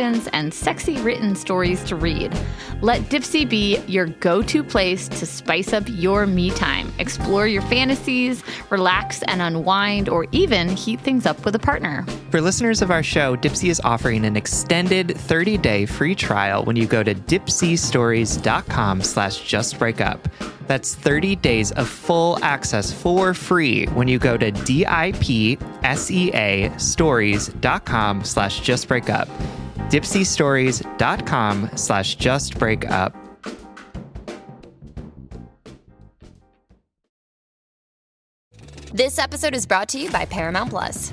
and sexy written stories to read. Let Dipsea be your go to place to spice up your me time. Explore your fantasies, relax and unwind, or even heat things up with a partner. For listeners of our show, Dipsea is offering an extended 30-day free trial when you go to dipseastories.com slash justbreakup. That's 30 days of full access for free when you go to D-I-P-S-E-A stories.com slash justbreakup dipseastories.com slash justbreakup. This episode is brought to you by Paramount Plus.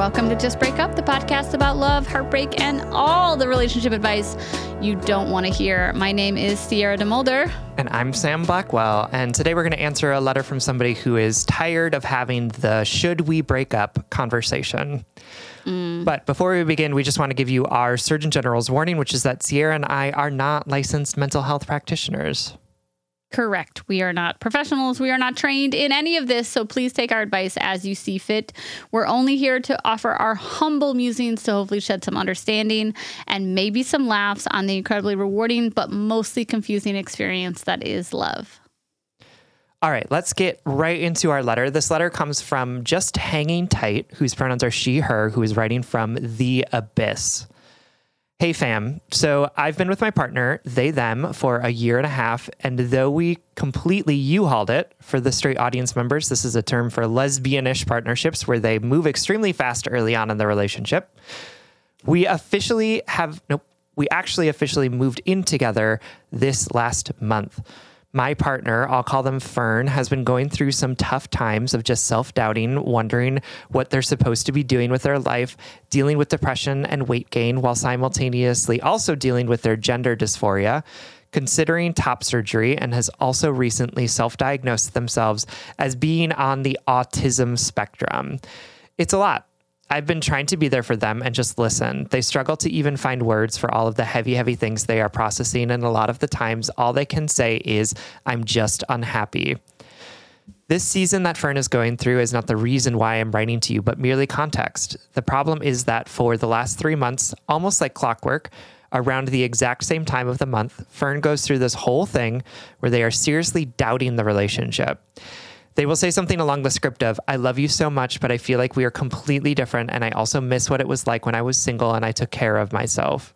Welcome to Just Break Up, the podcast about love, heartbreak, and all the relationship advice you don't want to hear. My name is Sierra DeMulder. And I'm Sam Blackwell. And today we're going to answer a letter from somebody who is tired of having the should we break up conversation. Mm. But before we begin, we just want to give you our Surgeon General's warning, which is that Sierra and I are not licensed mental health practitioners. Correct. We are not professionals. We are not trained in any of this. So please take our advice as you see fit. We're only here to offer our humble musings to hopefully shed some understanding and maybe some laughs on the incredibly rewarding but mostly confusing experience that is love. All right, let's get right into our letter. This letter comes from Just Hanging Tight, whose pronouns are she, her, who is writing from the abyss. Hey fam, so I've been with my partner, they them, for a year and a half, and though we completely U-hauled it, for the straight audience members, this is a term for lesbianish partnerships where they move extremely fast early on in the relationship. We officially have, nope, we actually officially moved in together this last month my partner, I'll call them Fern, has been going through some tough times of just self doubting, wondering what they're supposed to be doing with their life, dealing with depression and weight gain, while simultaneously also dealing with their gender dysphoria, considering top surgery, and has also recently self diagnosed themselves as being on the autism spectrum. It's a lot. I've been trying to be there for them and just listen. They struggle to even find words for all of the heavy, heavy things they are processing. And a lot of the times, all they can say is, I'm just unhappy. This season that Fern is going through is not the reason why I'm writing to you, but merely context. The problem is that for the last three months, almost like clockwork, around the exact same time of the month, Fern goes through this whole thing where they are seriously doubting the relationship. They will say something along the script of, I love you so much, but I feel like we are completely different. And I also miss what it was like when I was single and I took care of myself.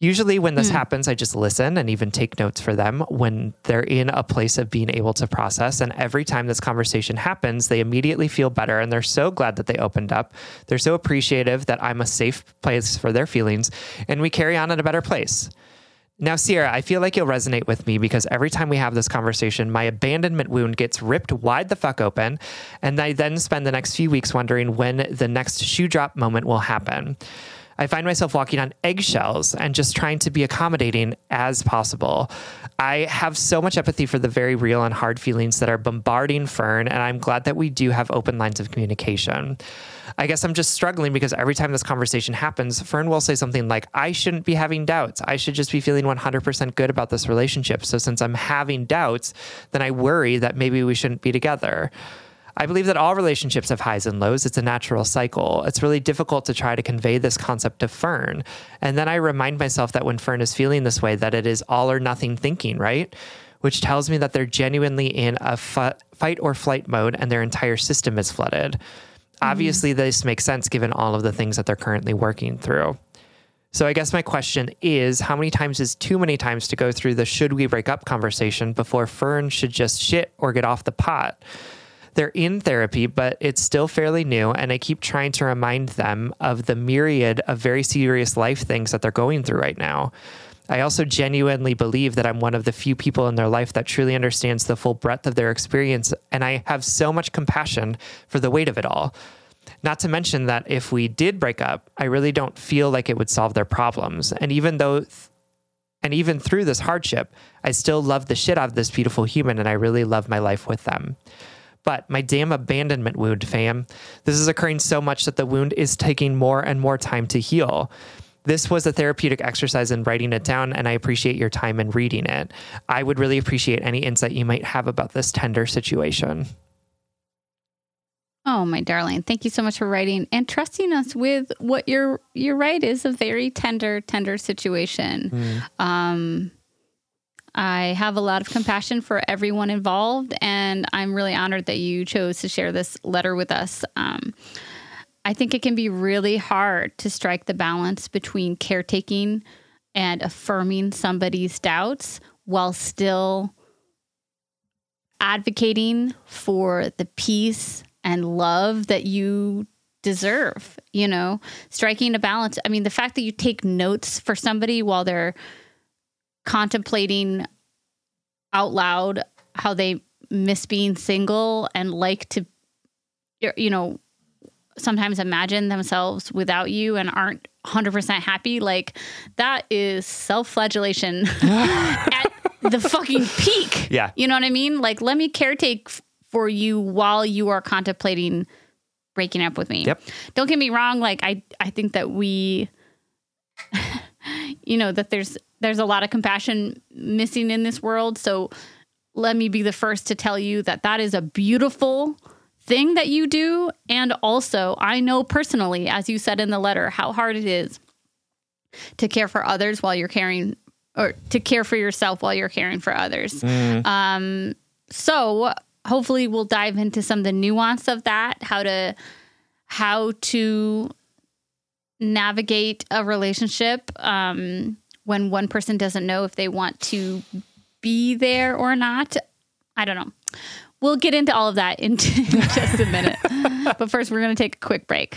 Usually, when this mm. happens, I just listen and even take notes for them when they're in a place of being able to process. And every time this conversation happens, they immediately feel better and they're so glad that they opened up. They're so appreciative that I'm a safe place for their feelings, and we carry on in a better place. Now, Sierra, I feel like you'll resonate with me because every time we have this conversation, my abandonment wound gets ripped wide the fuck open. And I then spend the next few weeks wondering when the next shoe drop moment will happen. I find myself walking on eggshells and just trying to be accommodating as possible. I have so much empathy for the very real and hard feelings that are bombarding Fern, and I'm glad that we do have open lines of communication. I guess I'm just struggling because every time this conversation happens, Fern will say something like, I shouldn't be having doubts. I should just be feeling 100% good about this relationship. So since I'm having doubts, then I worry that maybe we shouldn't be together. I believe that all relationships have highs and lows. It's a natural cycle. It's really difficult to try to convey this concept to Fern. And then I remind myself that when Fern is feeling this way, that it is all or nothing thinking, right? Which tells me that they're genuinely in a f- fight or flight mode and their entire system is flooded. Mm-hmm. Obviously, this makes sense given all of the things that they're currently working through. So, I guess my question is how many times is too many times to go through the should we break up conversation before Fern should just shit or get off the pot? They're in therapy, but it's still fairly new. And I keep trying to remind them of the myriad of very serious life things that they're going through right now. I also genuinely believe that I'm one of the few people in their life that truly understands the full breadth of their experience. And I have so much compassion for the weight of it all. Not to mention that if we did break up, I really don't feel like it would solve their problems. And even though, and even through this hardship, I still love the shit out of this beautiful human and I really love my life with them. But my damn abandonment wound, fam. This is occurring so much that the wound is taking more and more time to heal. This was a therapeutic exercise in writing it down, and I appreciate your time in reading it. I would really appreciate any insight you might have about this tender situation. Oh, my darling. Thank you so much for writing and trusting us with what you're you're right is a very tender, tender situation. Mm. Um I have a lot of compassion for everyone involved, and I'm really honored that you chose to share this letter with us. Um, I think it can be really hard to strike the balance between caretaking and affirming somebody's doubts while still advocating for the peace and love that you deserve, you know, striking a balance. I mean, the fact that you take notes for somebody while they're contemplating out loud how they miss being single and like to er, you know sometimes imagine themselves without you and aren't 100% happy. Like that is self-flagellation at the fucking peak. Yeah. You know what i mean? Like let me caretake f- for you while you are contemplating breaking up with me. Yep. Don't get me wrong. Like i i think that we you know that there's there's a lot of compassion missing in this world. So let me be the first to tell you that that is a beautiful thing that you do. And also I know personally as you said in the letter how hard it is to care for others while you're caring or to care for yourself while you're caring for others. Mm. um so hopefully we'll dive into some of the nuance of that how to how to navigate a relationship. Um, when one person doesn't know if they want to be there or not. I don't know. We'll get into all of that in just a minute. but first, we're going to take a quick break.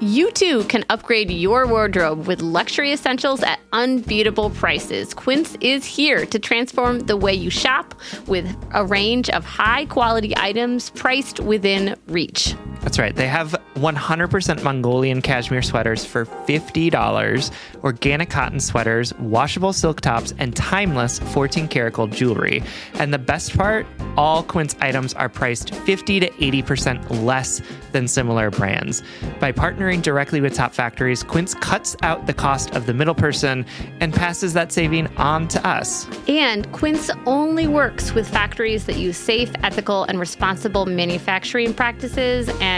You too can upgrade your wardrobe with luxury essentials at unbeatable prices. Quince is here to transform the way you shop with a range of high quality items priced within reach. That's right. They have 100% Mongolian cashmere sweaters for $50, organic cotton sweaters, washable silk tops, and timeless 14 karat gold jewelry. And the best part, all Quince items are priced 50 to 80% less than similar brands. By partnering directly with top factories, Quince cuts out the cost of the middle person and passes that saving on to us. And Quince only works with factories that use safe, ethical, and responsible manufacturing practices and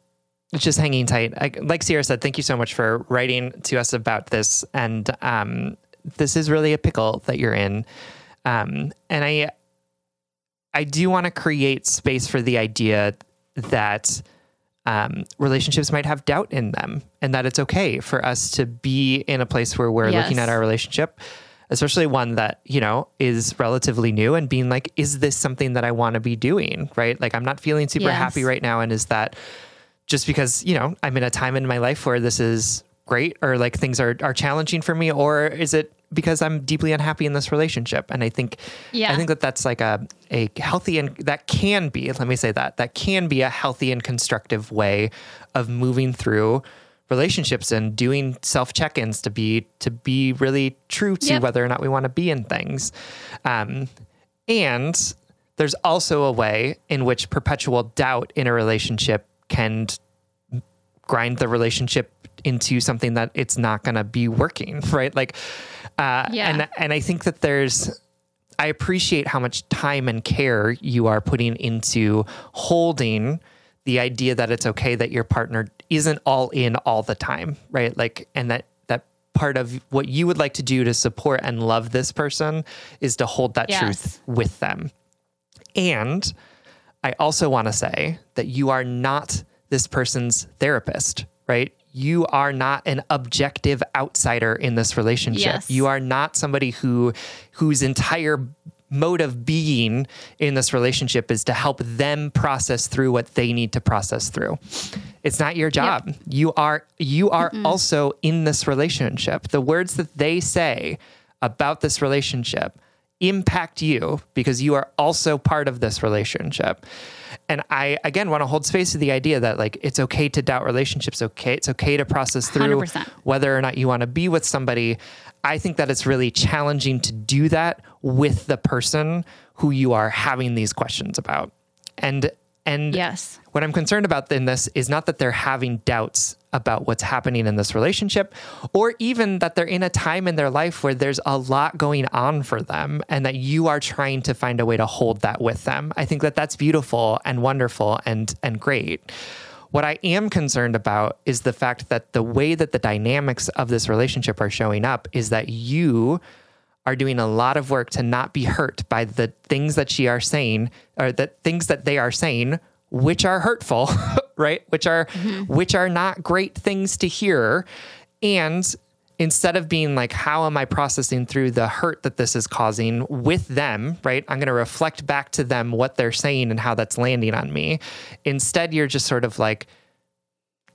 just hanging tight. I, like Sierra said, thank you so much for writing to us about this. And um, this is really a pickle that you're in. Um, and I, I do want to create space for the idea that um, relationships might have doubt in them, and that it's okay for us to be in a place where we're yes. looking at our relationship, especially one that you know is relatively new, and being like, "Is this something that I want to be doing?" Right? Like, I'm not feeling super yes. happy right now, and is that just because, you know, I'm in a time in my life where this is great or like things are, are challenging for me or is it because I'm deeply unhappy in this relationship? And I think, yeah. I think that that's like a, a healthy and that can be, let me say that, that can be a healthy and constructive way of moving through relationships and doing self check-ins to be, to be really true to yep. whether or not we want to be in things. Um, and there's also a way in which perpetual doubt in a relationship can grind the relationship into something that it's not going to be working, right? Like, uh, yeah. and and I think that there's, I appreciate how much time and care you are putting into holding the idea that it's okay that your partner isn't all in all the time, right? Like, and that that part of what you would like to do to support and love this person is to hold that yes. truth with them, and I also want to say that you are not this person's therapist, right? You are not an objective outsider in this relationship. Yes. You are not somebody who whose entire mode of being in this relationship is to help them process through what they need to process through. It's not your job. Yep. You are you are Mm-mm. also in this relationship. The words that they say about this relationship impact you because you are also part of this relationship. And I again want to hold space to the idea that like it's okay to doubt relationships, okay? It's okay to process through 100%. whether or not you want to be with somebody. I think that it's really challenging to do that with the person who you are having these questions about. And and yes. What I'm concerned about in this is not that they're having doubts about what's happening in this relationship, or even that they're in a time in their life where there's a lot going on for them and that you are trying to find a way to hold that with them. I think that that's beautiful and wonderful and, and great. What I am concerned about is the fact that the way that the dynamics of this relationship are showing up is that you are doing a lot of work to not be hurt by the things that she are saying or the things that they are saying which are hurtful right which are mm-hmm. which are not great things to hear and instead of being like how am i processing through the hurt that this is causing with them right i'm going to reflect back to them what they're saying and how that's landing on me instead you're just sort of like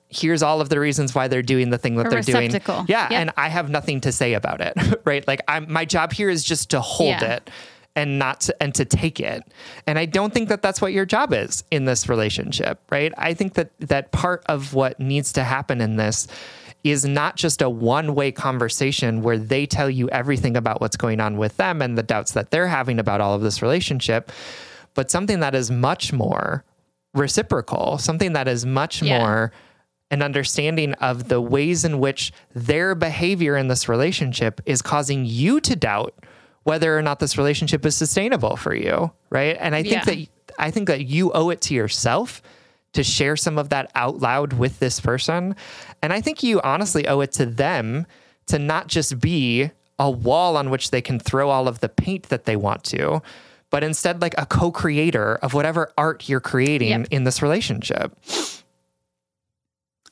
here's all of the reasons why they're doing the thing that A they're doing. Yeah, yep. and I have nothing to say about it, right? Like I'm my job here is just to hold yeah. it and not to, and to take it. And I don't think that that's what your job is in this relationship, right? I think that that part of what needs to happen in this is not just a one-way conversation where they tell you everything about what's going on with them and the doubts that they're having about all of this relationship, but something that is much more reciprocal, something that is much Yeah. more an understanding of the ways in which their behavior in this relationship is causing you to doubt whether or not this relationship is sustainable for you, right? And I think Yeah. that I think that you owe it to yourself to share some of that out loud with this person. And I think you honestly owe it to them to not just be a wall on which they can throw all of the paint that they want to, but instead like a co-creator of whatever art you're creating Yep. in this relationship.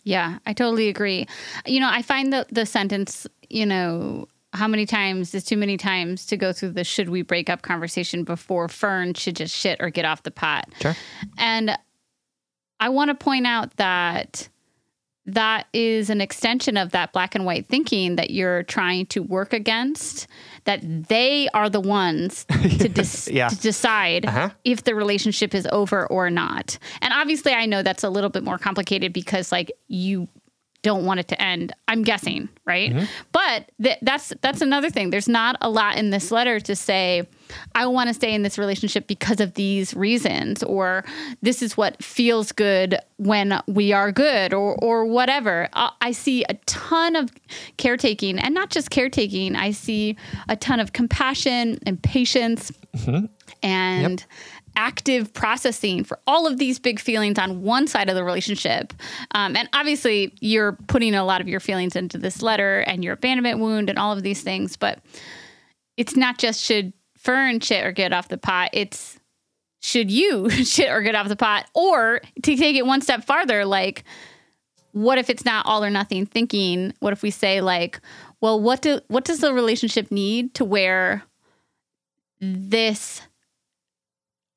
Yeah, I totally agree. You know, I find the the sentence, you know, how many times is too many times to go through the should we break up conversation before Fern should just shit or get off the pot. Sure. And I want to point out that that is an extension of that black and white thinking that you're trying to work against that they are the ones to, dis- Yeah. to decide Uh-huh. if the relationship is over or not and obviously i know that's a little bit more complicated because like you don't want it to end i'm guessing right? Mm-hmm. but th- that's that's another thing. There's not a lot in this letter to say i want to stay in this relationship because of these reasons or this is what feels good when we are good or or whatever. I, I see a ton of caretaking and not just caretaking i see a ton of compassion and patience. And active processing for all of these big feelings on one side of the relationship. Um, and obviously, you're putting a lot of your feelings into this letter and your abandonment wound and all of these things. But it's not just should Fern shit or get off the pot. It's should you shit or get off the pot? Or to take it one step farther, like, what if it's not all or nothing thinking? What if we say like, well, what do what does the relationship need to where this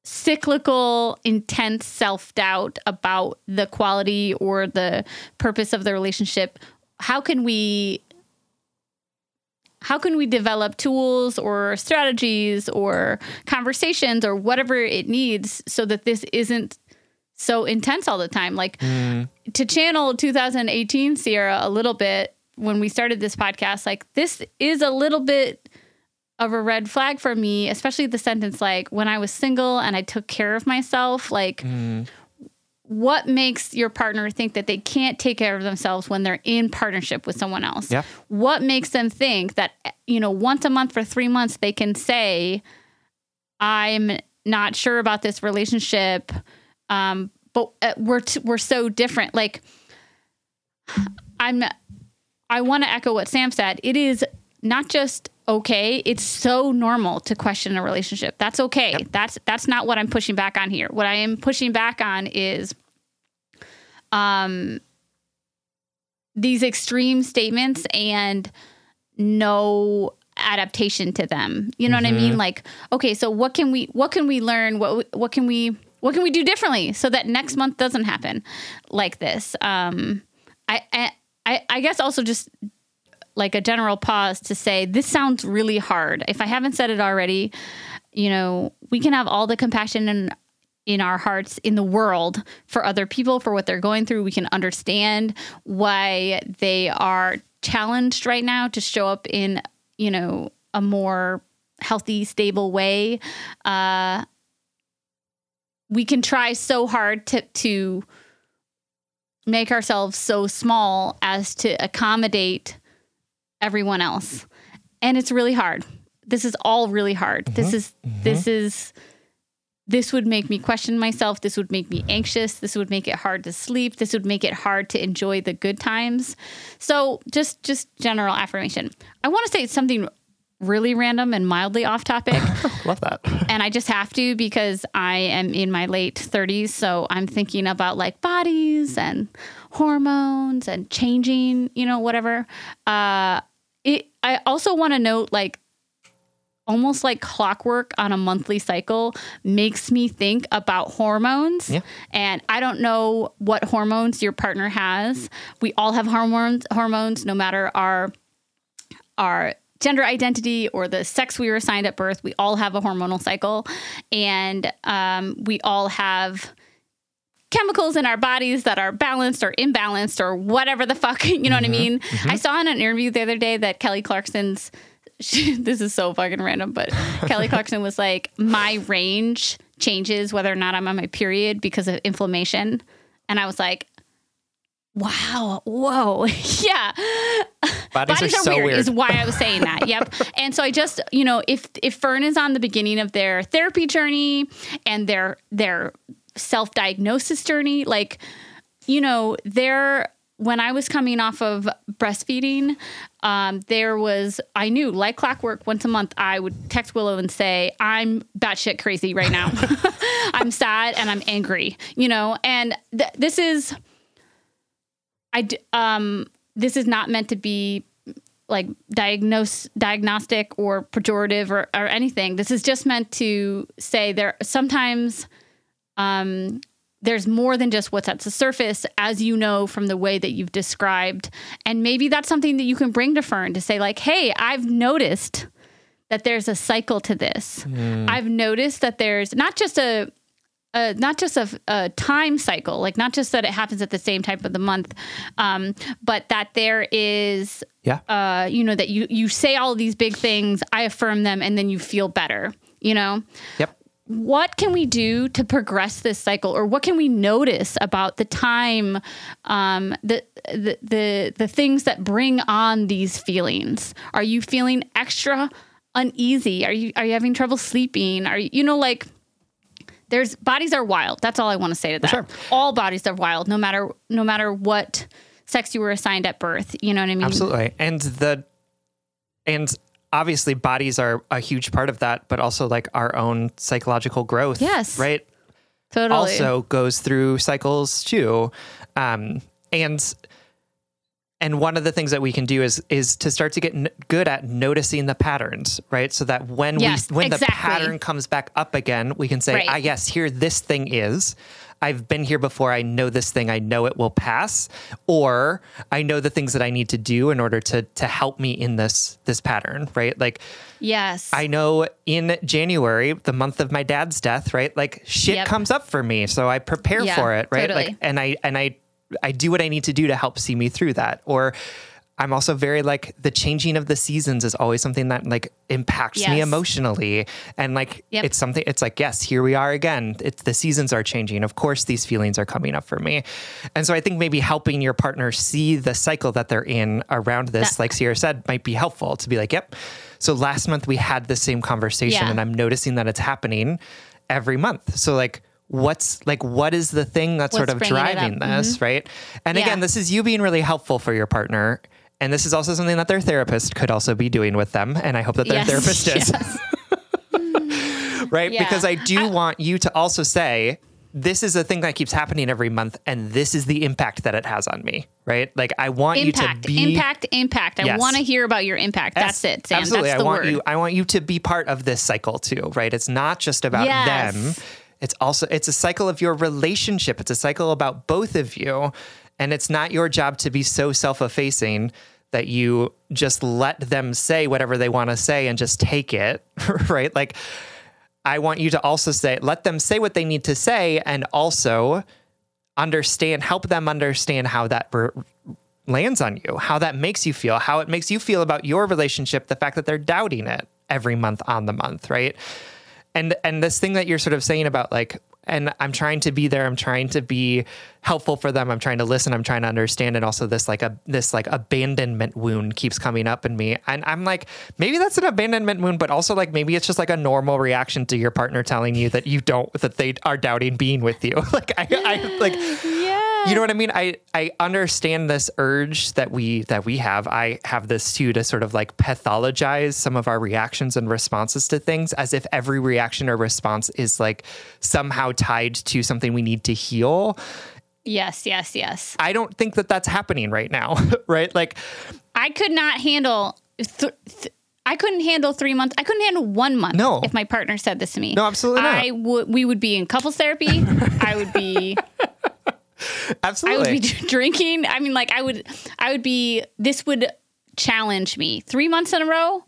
cyclical, intense self doubt about the quality or the purpose of the relationship, how can we how can we develop tools or strategies or conversations or whatever it needs so that this isn't so intense all the time? Like mm-hmm. to channel 2018 sierra a little bit when we started this podcast like this is a little bit of a red flag for me, especially the sentence like when I was single and I took care of myself, like what makes your partner think that they can't take care of themselves when they're in partnership with someone else? Yeah. What makes them think that you know, once a month for 3 months they can say I'm not sure about this relationship um but uh, we're t- we're so different like I'm I want to echo what Sam said. It is not just okay, it's so normal to question a relationship. That's okay. That's that's not what I'm pushing back on here. What I am pushing back on is um these extreme statements and no adaptation to them. You know what I mean? Like, okay, so what can we what can we learn? What what can we what can we do differently so that next month doesn't happen like this? Um I I I, I guess also just like a general pause to say this sounds really hard. If I haven't said it already, you know, we can have all the compassion in in our hearts in the world for other people for what they're going through. We can understand why they are challenged right now to show up in, you know, a more healthy, stable way. Uh we can try so hard to to make ourselves so small as to accommodate everyone else. And it's really hard. This is all really hard. Mm-hmm. This is mm-hmm. this is this would make me question myself. This would make me anxious. This would make it hard to sleep. This would make it hard to enjoy the good times. So, just just general affirmation. I want to say something really random and mildly off topic Love that. and I just have to because I am in my late 30s. So I'm thinking about like bodies and hormones and changing, you know, whatever. Uh, it. I also want to note like almost like clockwork on a monthly cycle makes me think about hormones. Yeah. And I don't know what hormones your partner has. We all have hormones hormones no matter our our gender identity or the sex we were assigned at birth. We all have a hormonal cycle, and um, we all have chemicals in our bodies that are balanced or imbalanced or whatever the fuck. You know what I mm-hmm. mean? Mm-hmm. I saw in an interview the other day that Kelly Clarkson's. this is so fucking random, but Kelly Clarkson was like, my range changes whether or not I'm on my period because of inflammation. And I was like, wow, whoa, yeah. Bodies, Bodies are, are, so weird, weird. is why I was saying that. Yep. and so I just, you know, if if Fern is on the beginning of their therapy journey and their their self diagnosis journey, like, you know, they're when I was coming off of breastfeeding, um, there was I knew like clockwork once a month I would text Willow and say I'm batshit crazy right now. I'm sad and I'm angry, you know, and th- this is I um this is not meant to be like diagnose diagnostic or pejorative or, or anything. This is just meant to say there sometimes um there's more than just what's at the surface, as you know from the way that you've described. And maybe that's something that you can bring to Fern to say, like, hey, I've noticed that there's a cycle to this. I've noticed that there's not just a uh, not just a, a time cycle, like not just that it happens at the same time of the month, um, but that there is, Yeah. uh, you know, that you you say all these big things, I affirm them, and then you feel better. You know, Yep. What can we do to progress this cycle, or what can we notice about the time, um, the, the the the things that bring on these feelings? Are you feeling extra uneasy? Are you are you having trouble sleeping? Are you you know like there's bodies are wild. That's all I want to say to that. Sure. All bodies are wild, no matter no matter what sex you were assigned at birth. You know what I mean? Absolutely. And the and obviously bodies are a huge part of that, but also like our own psychological growth. Yes. Right. Totally. Also goes through cycles too. Um and and one of the things that we can do is is to start to get n- good at noticing the patterns, right? So that when Yes, we when the pattern comes back up again, we can say, Right. "Ah, yes, here this thing is. I've been here before. I know this thing. I know it will pass, or I know the things that I need to do in order to to help me in this this pattern, right? Like yes. I know in January, the month of my dad's death, right? Like shit Yep. comes up for me, so I prepare Yeah, for it, right? totally. Like and I and I I do what I need to do to help see me through that. Or I'm also very like the changing of the seasons is always something that like impacts me emotionally. And like Yep. it's something it's like, yes, here we are again. It's the seasons are changing. Of course these feelings are coming up for me. And so I think maybe helping your partner see the cycle that they're in around this, That- like Sierra said, might be helpful to be like, yep. So last month we had the same conversation Yeah. and I'm noticing that it's happening every month. So like what's like what is the thing that's sort of driving this, right? And Yeah. again, this is you being really helpful for your partner. And this is also something that their therapist could also be doing with them. And I hope that their Yes, therapist is yes. right? Yeah. Because I do want you to also say, this is a thing that keeps happening every month, and this is the impact that it has on me, right? Like I want you impact, to be impact, impact. Impact. I Yes. want to hear about your impact. That's it, Sam. Absolutely. That's I want word. you I want you to be part of this cycle too, right? It's not just about them. It's also it's a cycle of your relationship. It's a cycle about both of you. And it's not your job to be so self-effacing that you just let them say whatever they want to say and just take it, right? Like I want you to also say let them say what they need to say and also understand help them understand how that lands on you, how that makes you feel, how it makes you feel about your relationship, the fact that they're doubting it every month on the month, right? And and this thing that you're sort of saying about like and I'm trying to be there, I'm trying to be helpful for them, I'm trying to listen, I'm trying to understand and also this like a this like abandonment wound keeps coming up in me. And I'm like maybe that's an abandonment wound, but also like maybe it's just like a normal reaction to your partner telling you that you don't that they are doubting being with you. like I I like. You know what I mean? I I understand this urge that we that we have. I have this too to sort of like pathologize some of our reactions and responses to things as if every reaction or response is like somehow tied to something we need to heal. Yes, yes, yes. I don't think that that's happening right now, right? Like I could not handle. Th- th- I couldn't handle three months. I couldn't handle one month. No. if my partner said this to me. No, absolutely not. I would. We would be in couples therapy. I would be. I absolutely. would be drinking. I mean, like I would. I would be. This would challenge me. Three months in a row.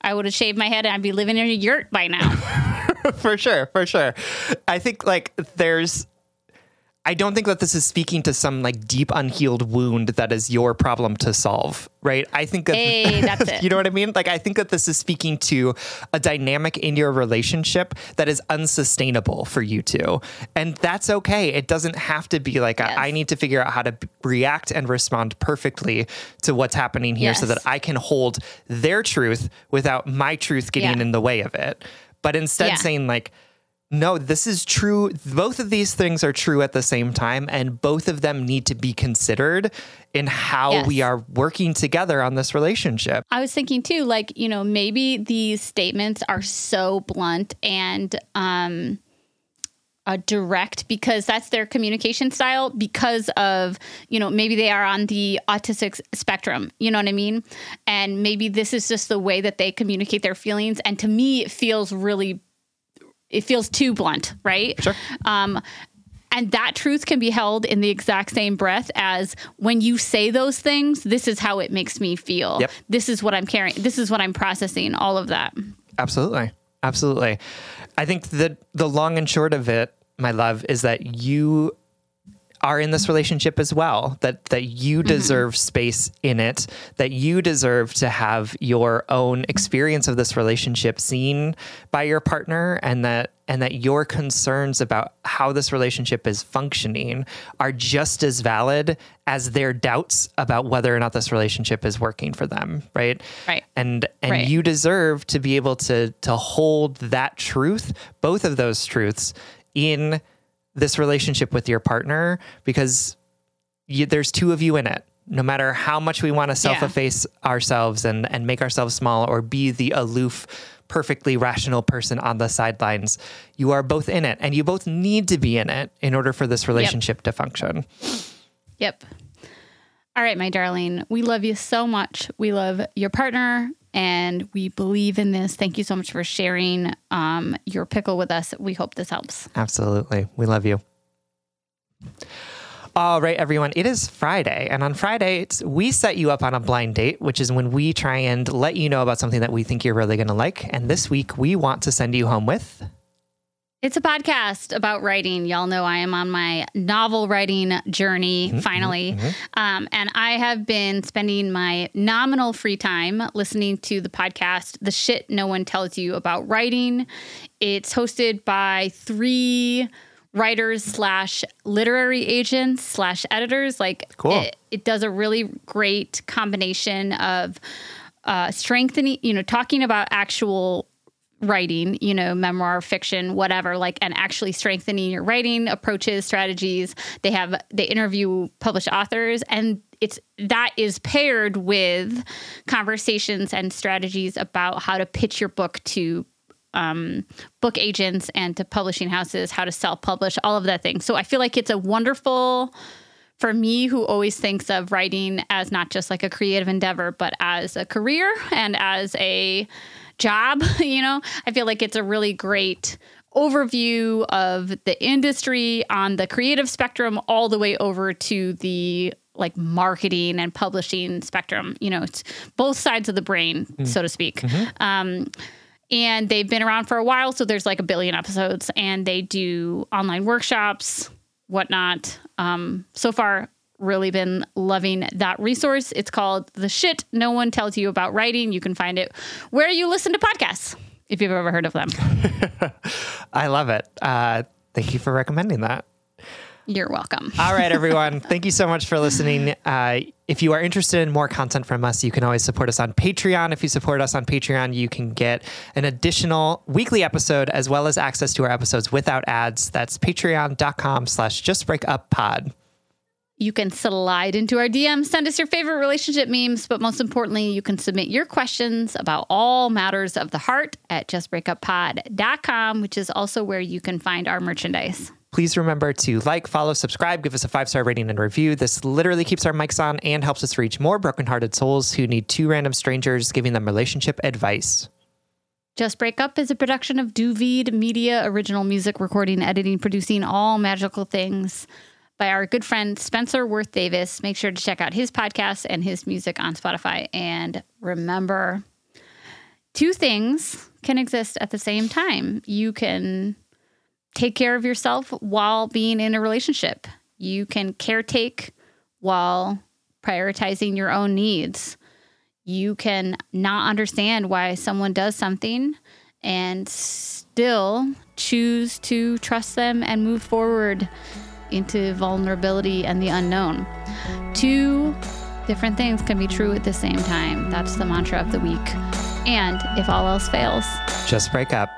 I would have shaved my head and I'd be living in a yurt by now. for sure, for sure. I think like there's I don't think that this is speaking to some like deep unhealed wound that is your problem to solve, right? I think that Hey, that's it. you know what I mean? Like I think that this is speaking to a dynamic in your relationship that is unsustainable for you two. And that's okay. It doesn't have to be like Yes. I need to figure out how to react and respond perfectly to what's happening here so that I can hold their truth without my truth getting Yeah. in the way of it. But instead Yeah. saying like no, this is true. Both of these things are true at the same time, and both of them need to be considered in how Yes. we are working together on this relationship. I was thinking too, like, you know, maybe these statements are so blunt and um uh, direct because that's their communication style because of you know maybe they are on the autistic spectrum you know what i mean and maybe this is just the way that they communicate their feelings and to me it feels really it feels too blunt right Sure. um, and that truth can be held in the exact same breath as when you say those things this is how it makes me feel Yep. this is what i'm carrying this is what i'm processing all of that Absolutely. Absolutely. I think that the long and short of it, my love, is that you are in this relationship as well that that you mm-hmm. deserve space in it that you deserve to have your own experience of this relationship seen by your partner and that and that your concerns about how this relationship is functioning are just as valid as their doubts about whether or not this relationship is working for them right Right. and and Right. you deserve to be able to to hold that truth both of those truths in this relationship with your partner because you, there's two of you in it no matter how much we want to self-efface ourselves and and make ourselves small or be the aloof perfectly rational person on the sidelines you are both in it and you both need to be in it in order for this relationship to function Yep. All right, my darling. We love you so much. We love your partner and we believe in this. Thank you so much for sharing um, your pickle with us. We hope this helps. Absolutely. We love you. All right, everyone. It is Friday. And on Friday, it's, we set you up on a blind date, which is when we try and let you know about something that we think you're really going to like. And this week, we want to send you home with. It's a podcast about writing. Y'all know I am on my novel writing journey finally. Um, and I have been spending my nominal free time listening to the podcast, The Shit No One Tells You About Writing. It's hosted by three writers slash literary agents slash editors. Like, Cool. it, it does a really great combination of uh, strengthening, you know, talking about actual writing, you know, memoir, fiction, whatever, like, and actually strengthening your writing approaches, strategies. They have, they interview published authors and it's that is paired with conversations and strategies about how to pitch your book to um, book agents and to publishing houses, how to self publish, all of that thing. So I feel like it's a wonderful, for me who always thinks of writing as not just like a creative endeavor, but as a career and as a job, you know, I feel like it's a really great overview of the industry on the creative spectrum all the way over to the like marketing and publishing spectrum. You know, it's both sides of the brain, so to speak. Um, and they've been around for a while, so there's like a billion episodes, and they do online workshops, whatnot. Um, so far, really been loving that resource. It's called The Shit No One Tells You About Writing. You can find it where you listen to podcasts, if you've ever heard of them. I love it. Uh, thank you for recommending that. You're welcome. All right, everyone. Thank you so much for listening. Uh, if you are interested in more content from us, you can always support us on Patreon. If you support us on Patreon, you can get an additional weekly episode as well as access to our episodes without ads. That's patreon.com slash justbreakuppod. You can slide into our DMs, send us your favorite relationship memes, but most importantly, you can submit your questions about all matters of the heart at justbreakuppod.com, which is also where you can find our merchandise. Please remember to like, follow, subscribe, give us a five star rating and review. This literally keeps our mics on and helps us reach more brokenhearted souls who need two random strangers giving them relationship advice. Just Break Up is a production of Duvid Media, original music, recording, editing, producing, all magical things by our good friend Spencer Worth Davis. Make sure to check out his podcast and his music on Spotify. And remember, two things can exist at the same time. You can take care of yourself while being in a relationship. You can caretake while prioritizing your own needs. You can not understand why someone does something and still choose to trust them and move forward into vulnerability and the unknown. Two different things can be true at the same time. That's the mantra of the week. And if all else fails, Just break up.